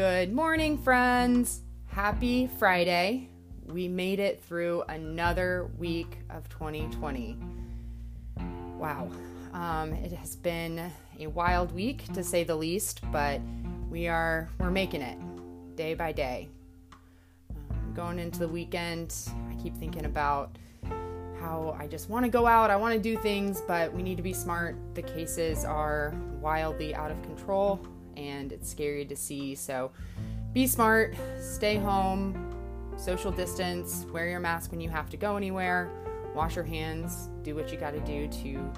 Good morning, friends. Happy Friday. We made it through another week of 2020. Wow. Um, it has been a wild week to say the least, but we are we're making it day by day. Um, going into the weekend, I keep thinking about how I just want to go out, I want to do things, but we need to be smart. The cases are wildly out of control and it's scary to see. So be smart, stay home, social distance, wear your mask when you have to go anywhere, wash your hands, do what you got to do to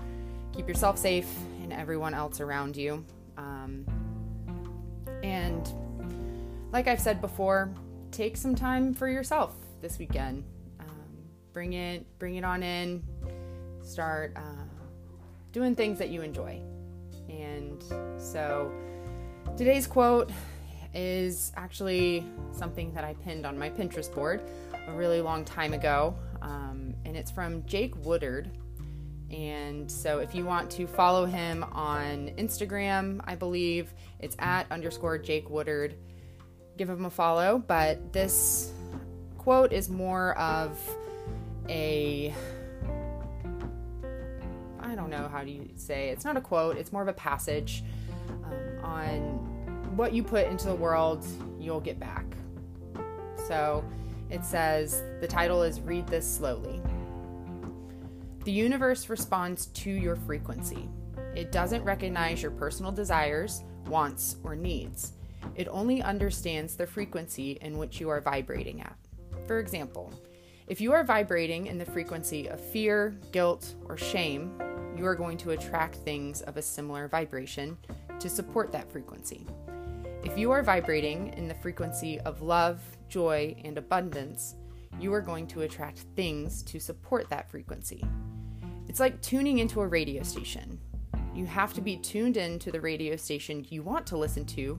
keep yourself safe and everyone else around you. Um, and like I've said before, take some time for yourself this weekend. Um, bring it, bring it on in. Start uh, doing things that you enjoy. And so today's quote is actually something that I pinned on my Pinterest board a really long time ago, um, and it's from Jake Woodard. And so, if you want to follow him on Instagram, I believe it's at underscore Jake Woodard. Give him a follow. But this quote is more of a I don't know how do you say it's not a quote, it's more of a passage um, on what you put into the world, you'll get back. So it says the title is Read This Slowly. The universe responds to your frequency. It doesn't recognize your personal desires, wants, or needs. It only understands the frequency in which you are vibrating at. For example, if you are vibrating in the frequency of fear, guilt, or shame, you are going to attract things of a similar vibration to support that frequency. If you are vibrating in the frequency of love, joy, and abundance, you are going to attract things to support that frequency. It's like tuning into a radio station. You have to be tuned in to the radio station you want to listen to,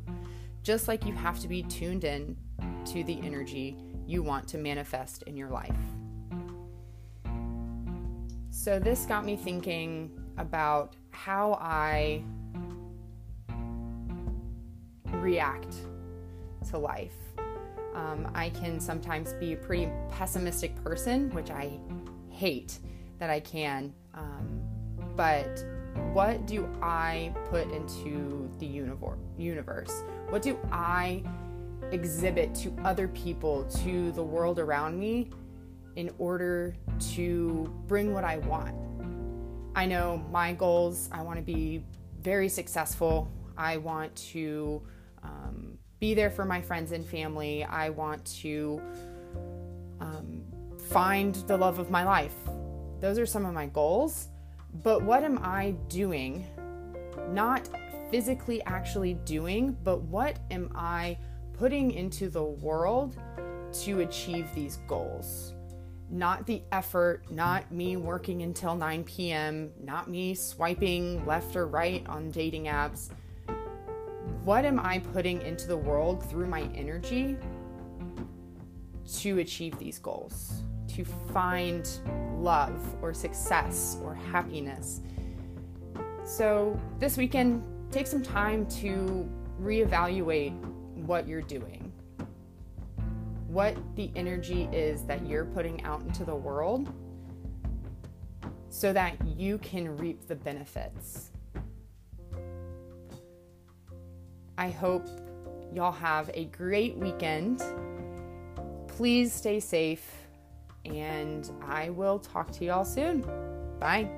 just like you have to be tuned in to the energy you want to manifest in your life. So, this got me thinking about how I react to life. Um, I can sometimes be a pretty pessimistic person, which I hate that I can. Um, but what do I put into the universe? What do I exhibit to other people, to the world around me, in order to bring what I want? I know my goals, I want to be very successful. I want to be there for my friends and family. I want to um, find the love of my life. Those are some of my goals. But what am I doing? Not physically actually doing, but what am I putting into the world to achieve these goals? Not the effort, not me working until 9 p.m., not me swiping left or right on dating apps what am I putting into the world through my energy to achieve these goals, to find love or success or happiness? So, this weekend, take some time to reevaluate what you're doing, what the energy is that you're putting out into the world so that you can reap the benefits. I hope y'all have a great weekend. Please stay safe, and I will talk to y'all soon. Bye.